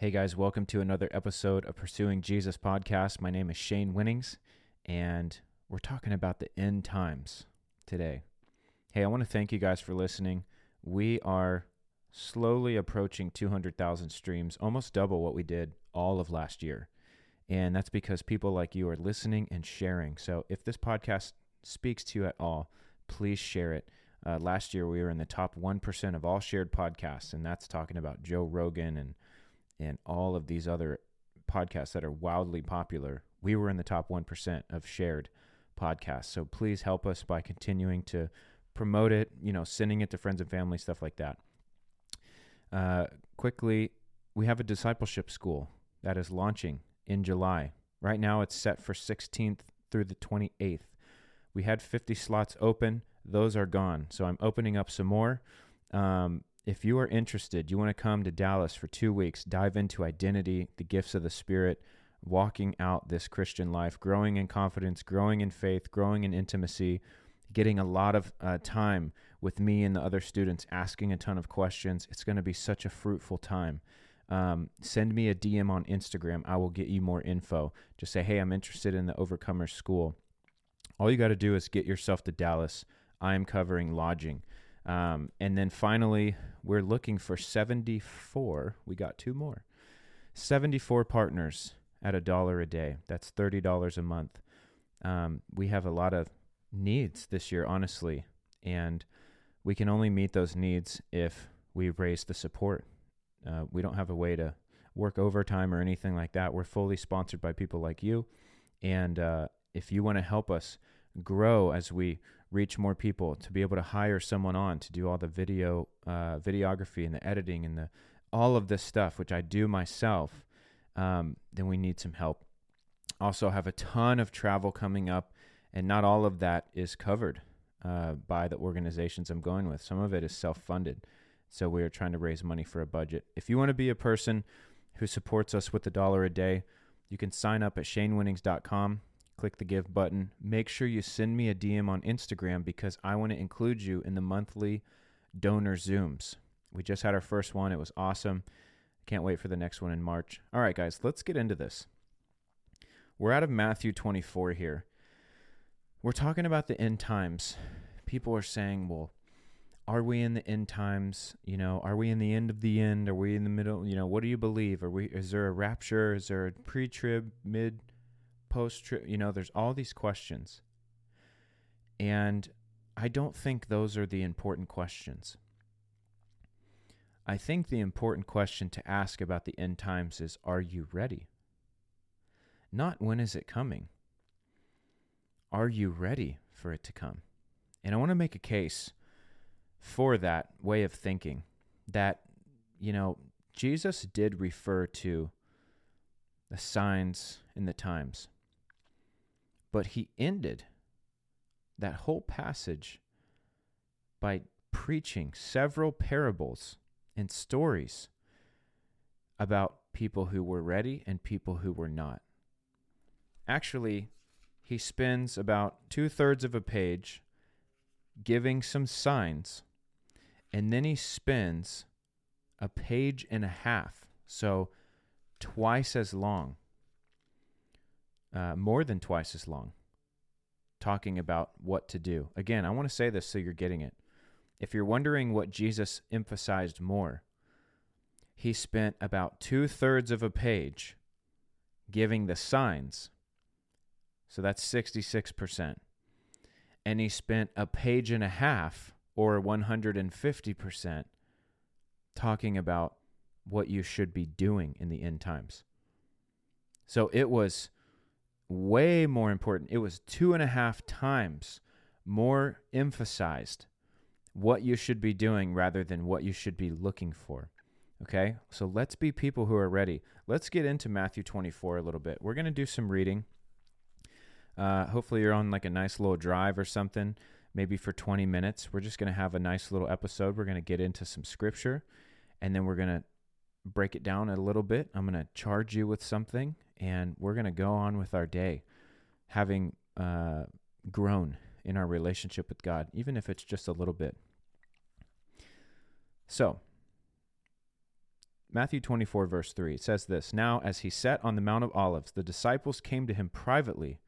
Hey guys, welcome to another episode of Pursuing Jesus podcast. My name is Shane Winnings, and we're talking about the end times today. Hey, I want to thank you guys for listening. We are slowly approaching 200,000 streams, almost double what we did all of last year. And that's because people like you are listening and sharing. So if this podcast speaks to you at all, please share it. Uh, last year, we were in the top 1% of all shared podcasts, and that's talking about Joe Rogan and, and all of these other podcasts that are wildly popular. We were in the top 1% of shared podcasts. So please help us by continuing to promote it, you know, sending it to friends and family, stuff like that. Uh, quickly, we have a discipleship school that is launching in July. Right now, it's set for 16th through the 28th. We had 50 slots open, those are gone. So I'm opening up some more. Um, if you are interested, you want to come to Dallas for two weeks, dive into identity, the gifts of the Spirit, walking out this Christian life, growing in confidence, growing in faith, growing in intimacy, getting a lot of uh, time with me and the other students, asking a ton of questions. It's going to be such a fruitful time. Um, send me a DM on Instagram. I will get you more info. Just say, hey, I'm interested in the Overcomer School. All you got to do is get yourself to Dallas. I am covering lodging. Um, and then finally, we're looking for 74. We got two more. 74 partners at a dollar a day. That's $30 a month. Um, we have a lot of needs this year, honestly, and we can only meet those needs if we raise the support. Uh, we don't have a way to work overtime or anything like that. We're fully sponsored by people like you. And uh, if you want to help us grow as we reach more people, to be able to hire someone on to do all the video, uh, videography and the editing and the all of this stuff, which I do myself, um, then we need some help. Also, have a ton of travel coming up, and not all of that is covered uh, by the organizations I'm going with. Some of it is self funded. So we are trying to raise money for a budget. If you want to be a person who supports us with a dollar a day, you can sign up at shanewinnings.com, click the give button. Make sure you send me a DM on Instagram because I want to include you in the monthly donor Zooms. We just had our first one, it was awesome. Can't wait for the next one in March. All right, guys, let's get into this. We're out of Matthew 24 here. We're talking about the end times. People are saying, well, are we in the end times? You know, are we in the end of the end? Are we in the middle? You know, what do you believe? Are we is there a rapture? Is there a pre-trib, mid, post-trib? You know, there's all these questions. And I don't think those are the important questions. I think the important question to ask about the end times is are you ready? Not when is it coming? Are you ready for it to come? And I want to make a case for that way of thinking that, you know, Jesus did refer to the signs and the times, but he ended that whole passage by preaching several parables and stories about people who were ready and people who were not. Actually, he spends about two thirds of a page giving some signs and then he spends a page and a half, so twice as long, uh, more than twice as long, talking about what to do. Again, I want to say this so you're getting it. If you're wondering what Jesus emphasized more, he spent about two thirds of a page giving the signs. So that's 66%. And he spent a page and a half or 150% talking about what you should be doing in the end times. So it was way more important. It was two and a half times more emphasized what you should be doing rather than what you should be looking for. Okay, so let's be people who are ready. Let's get into Matthew 24 a little bit. We're going to do some reading. Uh, hopefully, you're on like a nice little drive or something maybe for 20 minutes. We're just going to have a nice little episode. We're going to get into some scripture and then we're going to break it down a little bit. I'm going to charge you with something and we're going to go on with our day having uh, grown in our relationship with God, even if it's just a little bit. So, Matthew 24, verse 3, it says this Now, as he sat on the Mount of Olives, the disciples came to him privately,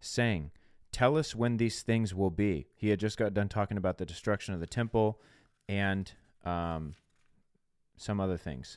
saying, Tell us when these things will be. He had just got done talking about the destruction of the temple and um, some other things.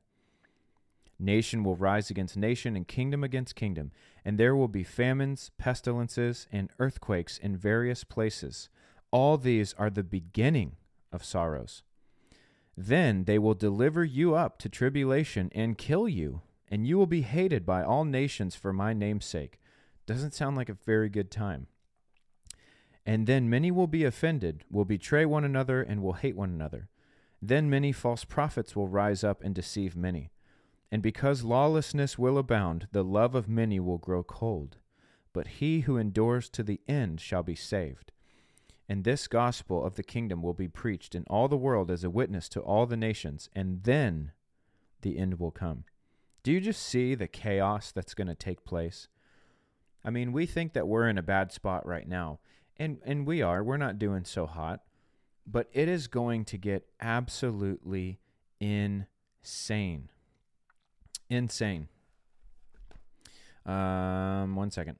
Nation will rise against nation, and kingdom against kingdom, and there will be famines, pestilences, and earthquakes in various places. All these are the beginning of sorrows. Then they will deliver you up to tribulation and kill you, and you will be hated by all nations for my name's sake. Doesn't sound like a very good time. And then many will be offended, will betray one another, and will hate one another. Then many false prophets will rise up and deceive many. And because lawlessness will abound, the love of many will grow cold. But he who endures to the end shall be saved. And this gospel of the kingdom will be preached in all the world as a witness to all the nations, and then the end will come. Do you just see the chaos that's going to take place? I mean, we think that we're in a bad spot right now, and and we are. We're not doing so hot, but it is going to get absolutely insane. Insane. Um, one second.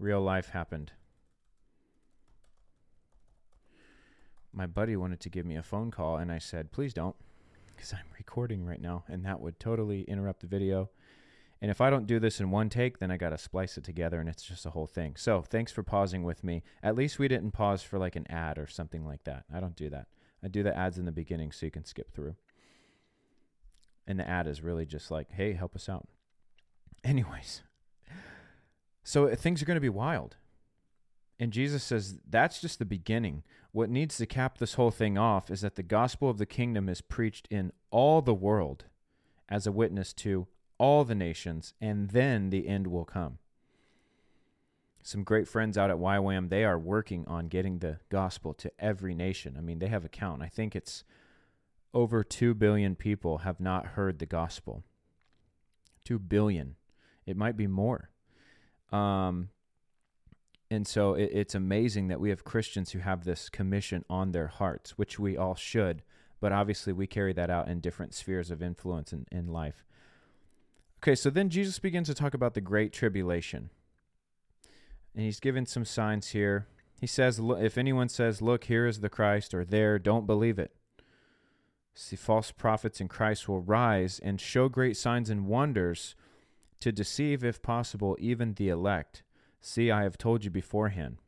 real life happened. My buddy wanted to give me a phone call, and I said, please don't, because I'm recording right now, and that would totally interrupt the video. And if I don't do this in one take, then I got to splice it together, and it's just a whole thing. So thanks for pausing with me. At least we didn't pause for like an ad or something like that. I don't do that. I do the ads in the beginning so you can skip through. And the ad is really just like, hey, help us out. Anyways, so things are going to be wild. And Jesus says that's just the beginning. What needs to cap this whole thing off is that the gospel of the kingdom is preached in all the world as a witness to all the nations, and then the end will come. Some great friends out at YWAM, they are working on getting the gospel to every nation. I mean, they have a count. I think it's over 2 billion people have not heard the gospel. 2 billion. It might be more. Um, and so it, it's amazing that we have Christians who have this commission on their hearts, which we all should, but obviously we carry that out in different spheres of influence in, in life. Okay, so then Jesus begins to talk about the Great Tribulation. And he's given some signs here. He says, If anyone says, Look, here is the Christ, or there, don't believe it. See, false prophets in Christ will rise and show great signs and wonders to deceive, if possible, even the elect. See, I have told you beforehand.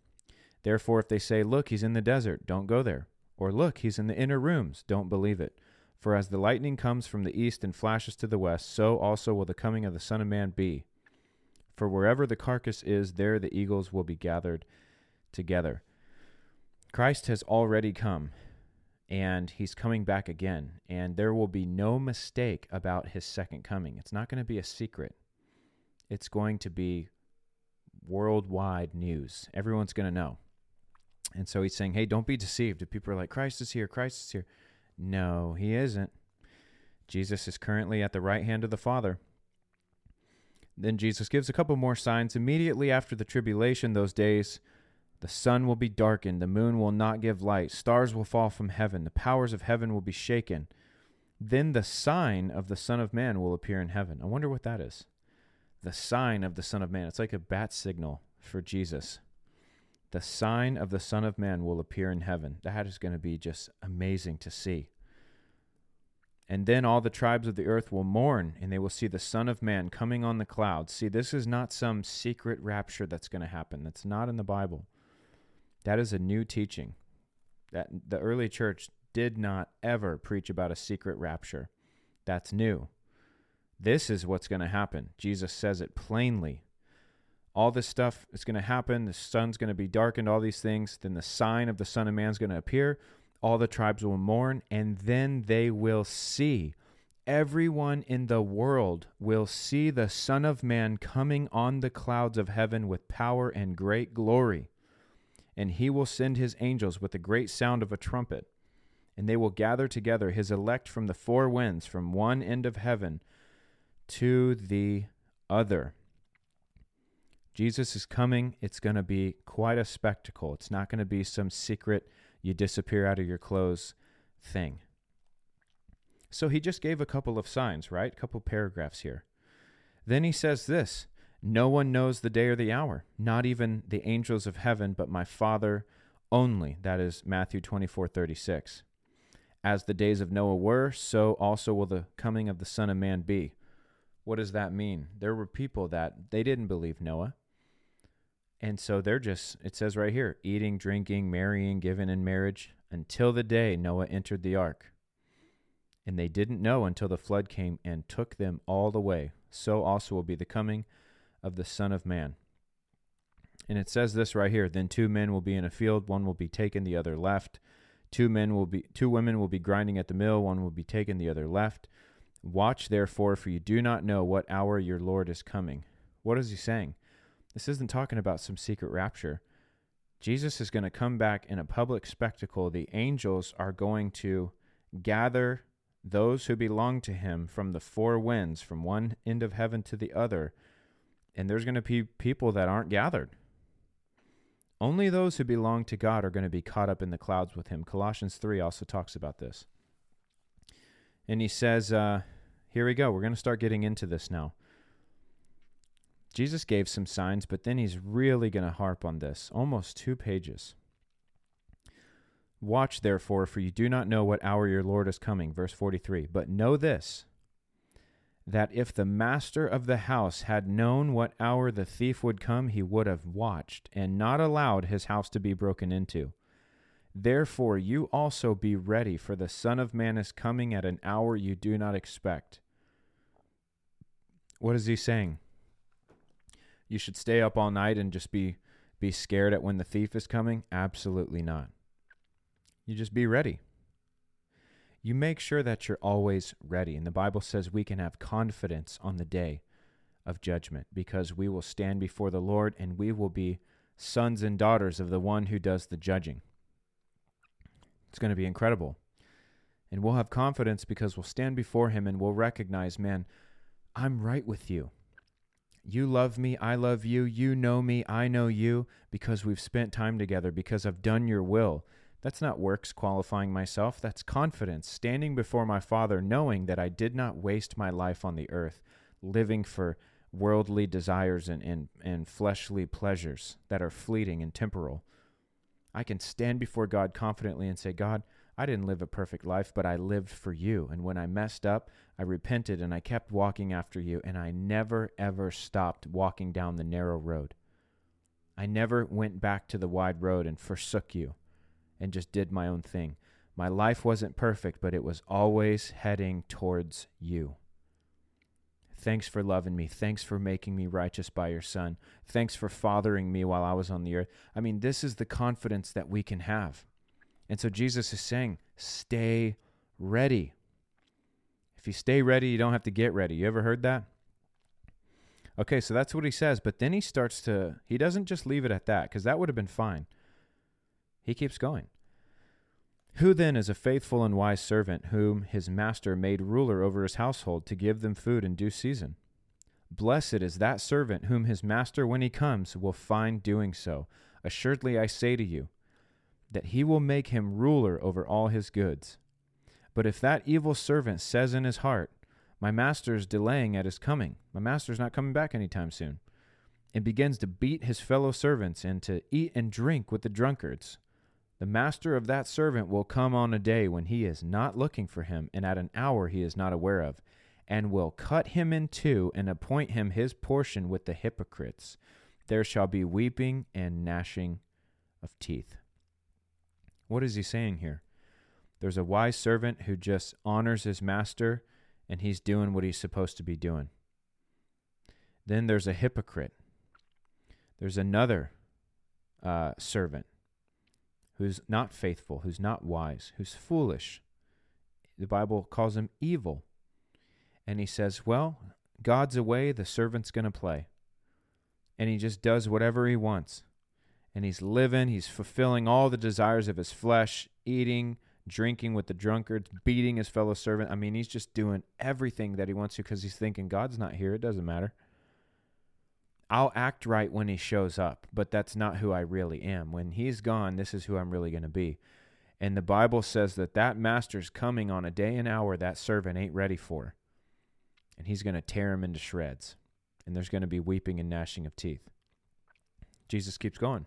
Therefore, if they say, Look, he's in the desert, don't go there. Or, Look, he's in the inner rooms, don't believe it. For as the lightning comes from the east and flashes to the west, so also will the coming of the Son of Man be. For wherever the carcass is, there the eagles will be gathered together. Christ has already come, and he's coming back again, and there will be no mistake about his second coming. It's not going to be a secret it's going to be worldwide news. Everyone's going to know. And so he's saying, hey, don't be deceived. If people are like, Christ is here, Christ is here. No, he isn't. Jesus is currently at the right hand of the Father. Then Jesus gives a couple more signs. Immediately after the tribulation, those days, the sun will be darkened, the moon will not give light, stars will fall from heaven, the powers of heaven will be shaken. Then the sign of the Son of Man will appear in heaven. I wonder what that is the sign of the Son of Man. It's like a bat signal for Jesus. The sign of the Son of Man will appear in heaven. That is going to be just amazing to see. And then all the tribes of the earth will mourn, and they will see the Son of Man coming on the clouds. See, this is not some secret rapture that's going to happen. That's not in the Bible. That is a new teaching. That the early church did not ever preach about a secret rapture. That's new. This is what's going to happen. Jesus says it plainly. All this stuff is going to happen. The sun's going to be darkened, all these things. Then the sign of the Son of Man is going to appear. All the tribes will mourn, and then they will see everyone in the world will see the Son of Man coming on the clouds of heaven with power and great glory. And he will send his angels with a great sound of a trumpet, and they will gather together his elect from the four winds, from one end of heaven to the other. Jesus is coming. It's going to be quite a spectacle. It's not going to be some secret, you disappear out of your clothes thing. So he just gave a couple of signs, right? A couple paragraphs here. Then he says this No one knows the day or the hour, not even the angels of heaven, but my Father only. That is Matthew 24 36. As the days of Noah were, so also will the coming of the Son of Man be. What does that mean? There were people that they didn't believe Noah. And so they're just, it says right here, eating, drinking, marrying, giving in marriage until the day Noah entered the ark. And they didn't know until the flood came and took them all away. So also will be the coming of the Son of Man. And it says this right here then two men will be in a field, one will be taken, the other left. Two men will be two women will be grinding at the mill, one will be taken, the other left. Watch therefore, for you do not know what hour your Lord is coming. What is he saying? This isn't talking about some secret rapture. Jesus is going to come back in a public spectacle. The angels are going to gather those who belong to him from the four winds, from one end of heaven to the other. And there's going to be people that aren't gathered. Only those who belong to God are going to be caught up in the clouds with him. Colossians 3 also talks about this. And he says, uh, here we go. We're going to start getting into this now. Jesus gave some signs, but then he's really going to harp on this. Almost two pages. Watch therefore, for you do not know what hour your Lord is coming. Verse 43. But know this that if the master of the house had known what hour the thief would come, he would have watched and not allowed his house to be broken into. Therefore, you also be ready, for the Son of Man is coming at an hour you do not expect. What is he saying? You should stay up all night and just be be scared at when the thief is coming? Absolutely not. You just be ready. You make sure that you're always ready. And the Bible says we can have confidence on the day of judgment because we will stand before the Lord and we will be sons and daughters of the one who does the judging. It's going to be incredible. And we'll have confidence because we'll stand before him and we'll recognize, man, I'm right with you. You love me, I love you, you know me, I know you, because we've spent time together, because I've done your will. That's not works qualifying myself, that's confidence, standing before my Father, knowing that I did not waste my life on the earth, living for worldly desires and, and, and fleshly pleasures that are fleeting and temporal. I can stand before God confidently and say, God, I didn't live a perfect life, but I lived for you. And when I messed up, I repented and I kept walking after you, and I never, ever stopped walking down the narrow road. I never went back to the wide road and forsook you and just did my own thing. My life wasn't perfect, but it was always heading towards you. Thanks for loving me. Thanks for making me righteous by your Son. Thanks for fathering me while I was on the earth. I mean, this is the confidence that we can have. And so Jesus is saying, stay ready. If you stay ready, you don't have to get ready. You ever heard that? Okay, so that's what he says. But then he starts to, he doesn't just leave it at that, because that would have been fine. He keeps going. Who then is a faithful and wise servant, whom his master made ruler over his household to give them food in due season? Blessed is that servant whom his master, when he comes, will find doing so. Assuredly, I say to you, that he will make him ruler over all his goods. But if that evil servant says in his heart, My master is delaying at his coming, my master is not coming back any time soon, and begins to beat his fellow servants and to eat and drink with the drunkards, the master of that servant will come on a day when he is not looking for him, and at an hour he is not aware of, and will cut him in two and appoint him his portion with the hypocrites. There shall be weeping and gnashing of teeth. What is he saying here? There's a wise servant who just honors his master and he's doing what he's supposed to be doing. Then there's a hypocrite. There's another uh, servant who's not faithful, who's not wise, who's foolish. The Bible calls him evil. and he says, Well, God's away, the servant's going to play. And he just does whatever he wants. And he's living, he's fulfilling all the desires of his flesh, eating, drinking with the drunkards, beating his fellow servant. I mean, he's just doing everything that he wants to because he's thinking, God's not here. It doesn't matter. I'll act right when he shows up, but that's not who I really am. When he's gone, this is who I'm really going to be. And the Bible says that that master's coming on a day and hour that servant ain't ready for. And he's going to tear him into shreds. And there's going to be weeping and gnashing of teeth. Jesus keeps going.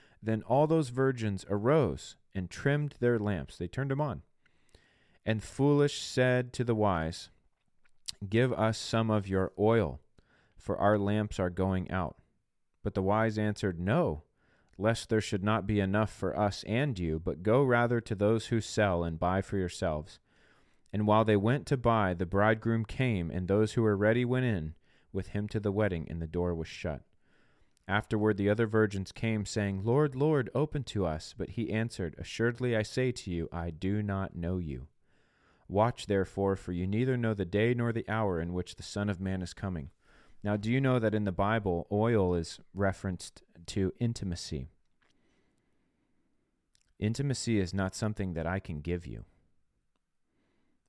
Then all those virgins arose and trimmed their lamps. They turned them on. And foolish said to the wise, Give us some of your oil, for our lamps are going out. But the wise answered, No, lest there should not be enough for us and you, but go rather to those who sell and buy for yourselves. And while they went to buy, the bridegroom came, and those who were ready went in with him to the wedding, and the door was shut. Afterward the other virgins came, saying, Lord, Lord, open to us. But he answered, Assuredly I say to you, I do not know you. Watch therefore, for you neither know the day nor the hour in which the Son of Man is coming. Now, do you know that in the Bible, oil is referenced to intimacy? Intimacy is not something that I can give you.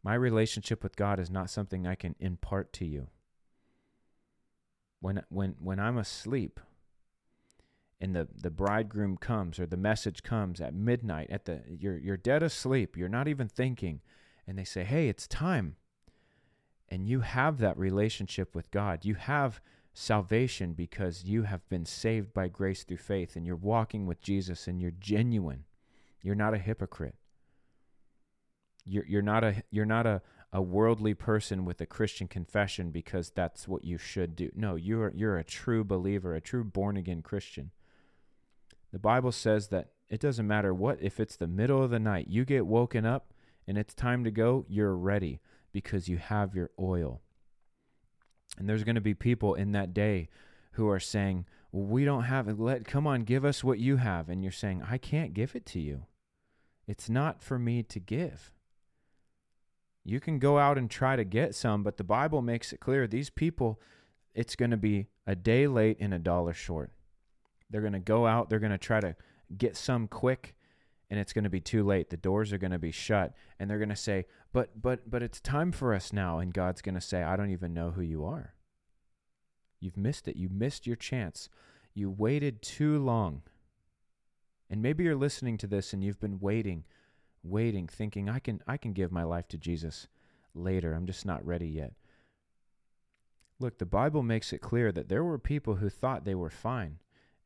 My relationship with God is not something I can impart to you. When, when, when I'm asleep and the, the bridegroom comes or the message comes at midnight, at the, you're, you're dead asleep, you're not even thinking, and they say, Hey, it's time and you have that relationship with God. You have salvation because you have been saved by grace through faith and you're walking with Jesus and you're genuine. You're not a hypocrite. You're, you're not a you're not a, a worldly person with a Christian confession because that's what you should do. No, you're you're a true believer, a true born again Christian. The Bible says that it doesn't matter what if it's the middle of the night, you get woken up and it's time to go, you're ready because you have your oil. And there's going to be people in that day who are saying, well, we don't have it. Let come on, give us what you have. And you're saying, I can't give it to you. It's not for me to give. You can go out and try to get some, but the Bible makes it clear these people, it's going to be a day late and a dollar short. They're going to go out, they're going to try to get some quick, and it's going to be too late. The doors are going to be shut and they're going to say, "But but but it's time for us now." And God's going to say, "I don't even know who you are. You've missed it. You missed your chance. You waited too long." And maybe you're listening to this and you've been waiting, waiting, thinking, "I can I can give my life to Jesus later. I'm just not ready yet." Look, the Bible makes it clear that there were people who thought they were fine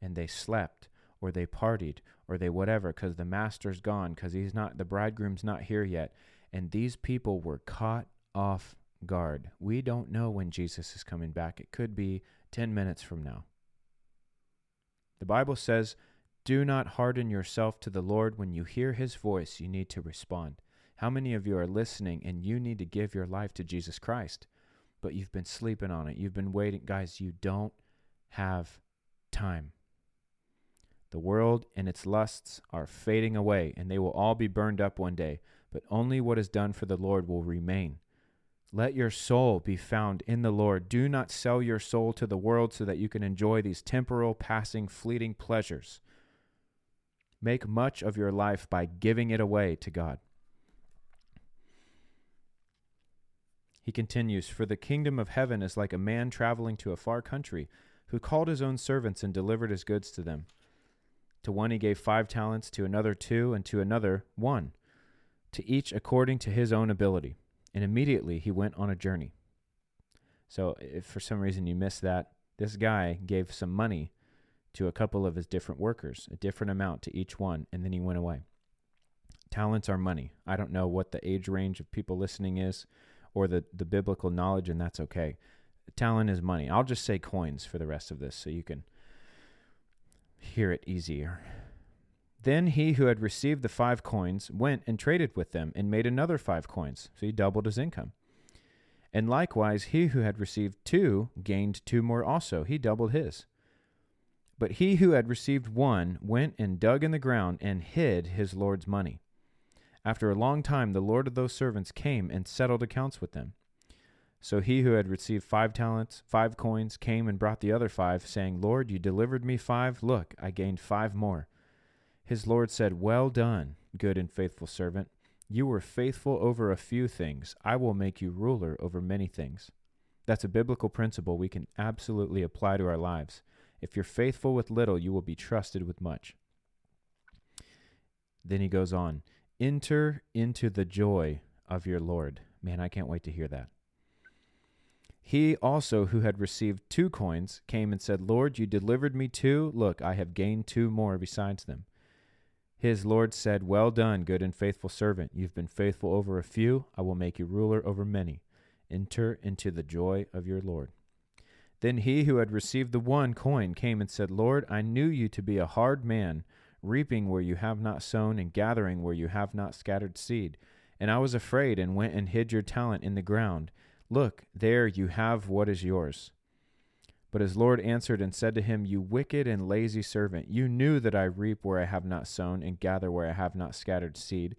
and they slept or they partied or they whatever because the master's gone because he's not the bridegroom's not here yet. And these people were caught off guard. We don't know when jesus is coming back. It could be 10 minutes from now. The bible says do not harden yourself to the lord. When you hear his voice you need to respond. How many of you are listening and you need to give your life to jesus christ but you've been sleeping on it? You've been waiting. Guys you don't have time the world and its lusts are fading away, and they will all be burned up one day, but only what is done for the Lord will remain. Let your soul be found in the Lord. Do not sell your soul to the world so that you can enjoy these temporal, passing, fleeting pleasures. Make much of your life by giving it away to God. He continues, For the kingdom of heaven is like a man traveling to a far country, who called his own servants and delivered his goods to them. To one he gave five talents, to another two, and to another one, to each according to his own ability. And immediately he went on a journey. So, if for some reason you missed that, this guy gave some money to a couple of his different workers, a different amount to each one, and then he went away. Talents are money. I don't know what the age range of people listening is or the, the biblical knowledge, and that's okay. talent is money. I'll just say coins for the rest of this so you can hear it easier. Then he who had received the five coins went and traded with them and made another five coins. So he doubled his income. And likewise, he who had received two gained two more also. He doubled his. But he who had received one went and dug in the ground and hid his Lord's money. After a long time, the Lord of those servants came and settled accounts with them. So he who had received five talents, five coins, came and brought the other five, saying, Lord, you delivered me five. Look, I gained five more. His Lord said, Well done, good and faithful servant. You were faithful over a few things. I will make you ruler over many things. That's a biblical principle we can absolutely apply to our lives. If you're faithful with little, you will be trusted with much. Then he goes on, Enter into the joy of your Lord. Man, I can't wait to hear that. He also, who had received two coins, came and said, Lord, you delivered me two. Look, I have gained two more besides them. His Lord said, Well done, good and faithful servant. You've been faithful over a few. I will make you ruler over many. Enter into the joy of your Lord. Then he who had received the one coin came and said, Lord, I knew you to be a hard man, reaping where you have not sown, and gathering where you have not scattered seed. And I was afraid, and went and hid your talent in the ground. Look, there you have what is yours. But his Lord answered and said to him, You wicked and lazy servant, you knew that I reap where I have not sown, and gather where I have not scattered seed.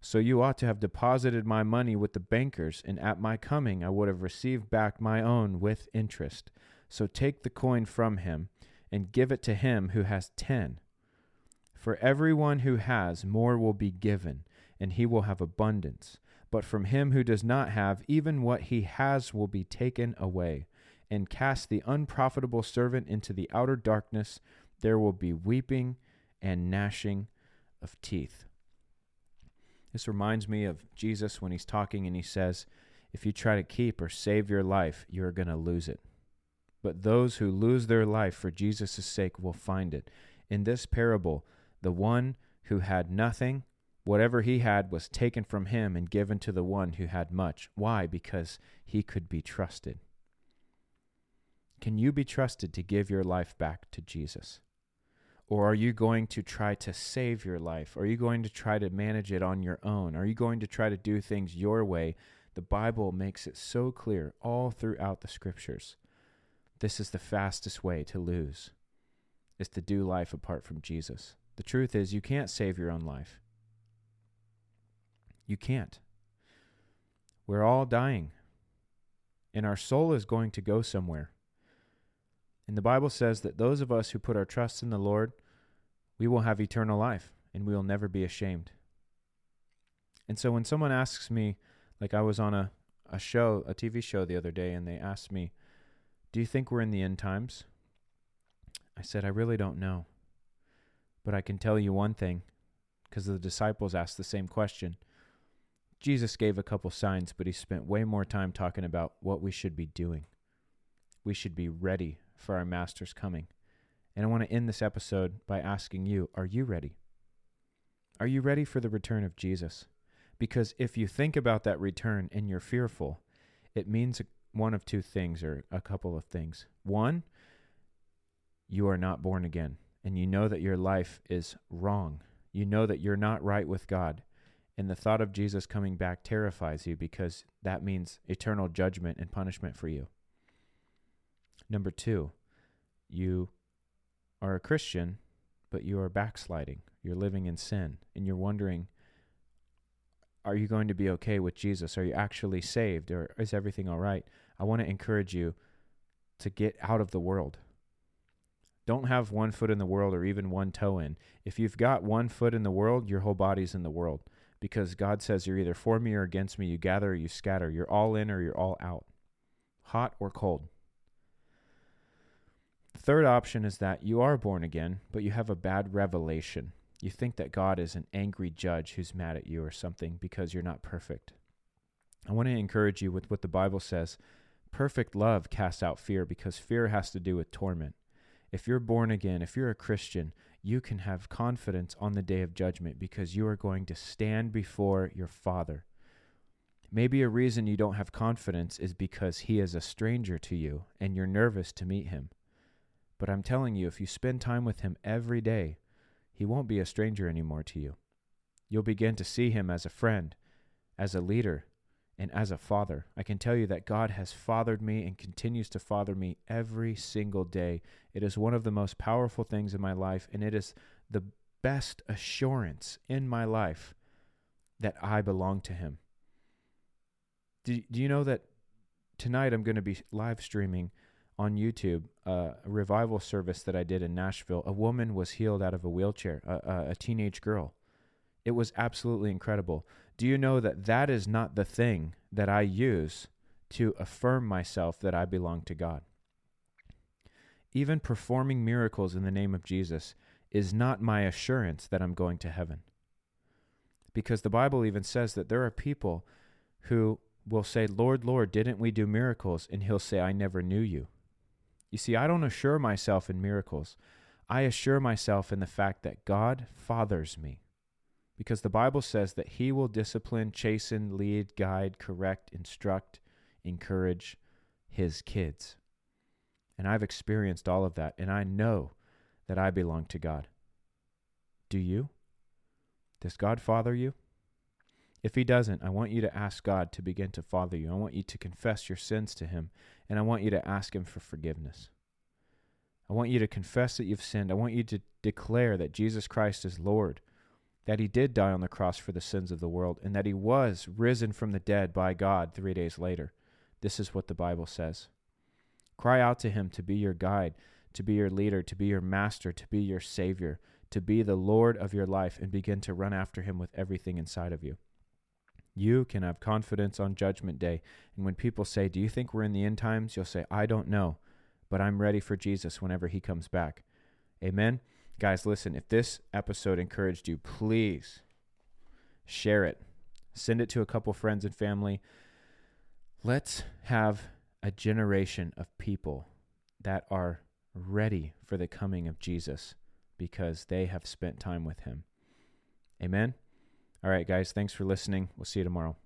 So you ought to have deposited my money with the bankers, and at my coming I would have received back my own with interest. So take the coin from him, and give it to him who has ten. For everyone who has, more will be given, and he will have abundance. But from him who does not have, even what he has will be taken away and cast the unprofitable servant into the outer darkness, there will be weeping and gnashing of teeth. This reminds me of Jesus when he's talking and he says, If you try to keep or save your life, you're going to lose it. But those who lose their life for Jesus' sake will find it. In this parable, the one who had nothing, whatever he had was taken from him and given to the one who had much. Why? Because he could be trusted. Can you be trusted to give your life back to Jesus? Or are you going to try to save your life? Are you going to try to manage it on your own? Are you going to try to do things your way? The Bible makes it so clear all throughout the scriptures. This is the fastest way to lose, is to do life apart from Jesus. The truth is, you can't save your own life. You can't. We're all dying, and our soul is going to go somewhere. And the Bible says that those of us who put our trust in the Lord, we will have eternal life and we will never be ashamed. And so when someone asks me, like I was on a, a show, a TV show the other day, and they asked me, Do you think we're in the end times? I said, I really don't know. But I can tell you one thing, because the disciples asked the same question. Jesus gave a couple signs, but he spent way more time talking about what we should be doing. We should be ready for our Master's coming. And I want to end this episode by asking you are you ready? Are you ready for the return of Jesus? Because if you think about that return and you're fearful, it means one of two things or a couple of things. One, you are not born again, and you know that your life is wrong. You know that you're not right with God. And the thought of Jesus coming back terrifies you because that means eternal judgment and punishment for you. Number two, you are a Christian, but you are backsliding. You're living in sin, and you're wondering, are you going to be okay with Jesus? Are you actually saved, or is everything all right? I want to encourage you to get out of the world. Don't have one foot in the world or even one toe in. If you've got one foot in the world, your whole body's in the world because God says you're either for me or against me. You gather or you scatter. You're all in or you're all out, hot or cold. The third option is that you are born again, but you have a bad revelation. You think that God is an angry judge who's mad at you or something because you're not perfect. I want to encourage you with what the Bible says perfect love casts out fear because fear has to do with torment. If you're born again, if you're a Christian, you can have confidence on the day of judgment because you are going to stand before your Father. Maybe a reason you don't have confidence is because he is a stranger to you and you're nervous to meet him. But I'm telling you, if you spend time with him every day, he won't be a stranger anymore to you. You'll begin to see him as a friend, as a leader, and as a father. I can tell you that God has fathered me and continues to father me every single day. It is one of the most powerful things in my life, and it is the best assurance in my life that I belong to him. Do, do you know that tonight I'm going to be live streaming on YouTube uh, a revival service that I did in Nashville? A woman was healed out of a wheelchair, a, a teenage girl. It was absolutely incredible. Do you know that that is not the thing that I use to affirm myself that I belong to God? Even performing miracles in the name of Jesus is not my assurance that I'm going to heaven. Because the Bible even says that there are people who will say, Lord, Lord, didn't we do miracles? And he'll say, I never knew you. You see, I don't assure myself in miracles. I assure myself in the fact that God fathers me. Because the Bible says that he will discipline, chasten, lead, guide, correct, instruct, encourage his kids. And I've experienced all of that, and I know that I belong to God. Do you? Does God father you? If He doesn't, I want you to ask God to begin to father you. I want you to confess your sins to Him, and I want you to ask Him for forgiveness. I want you to confess that you've sinned. I want you to declare that Jesus Christ is Lord, that He did die on the cross for the sins of the world, and that He was risen from the dead by God three days later. This is what the Bible says. Cry out to Him to be your guide to be your leader, to be your master, to be your savior, to be the Lord of your life, and begin to run after him with everything inside of you. You can have confidence on Judgment Day. And when people say, Do you think we're in the end times? You'll say, I don't know, but I'm ready for Jesus whenever he comes back. Amen. Guys, listen, if this episode encouraged you, please share it. Send it to a couple friends and family. Let's have a generation of people that are ready for the coming of Jesus because they have spent time with him. Amen. All right, guys, thanks for listening. We'll see you tomorrow.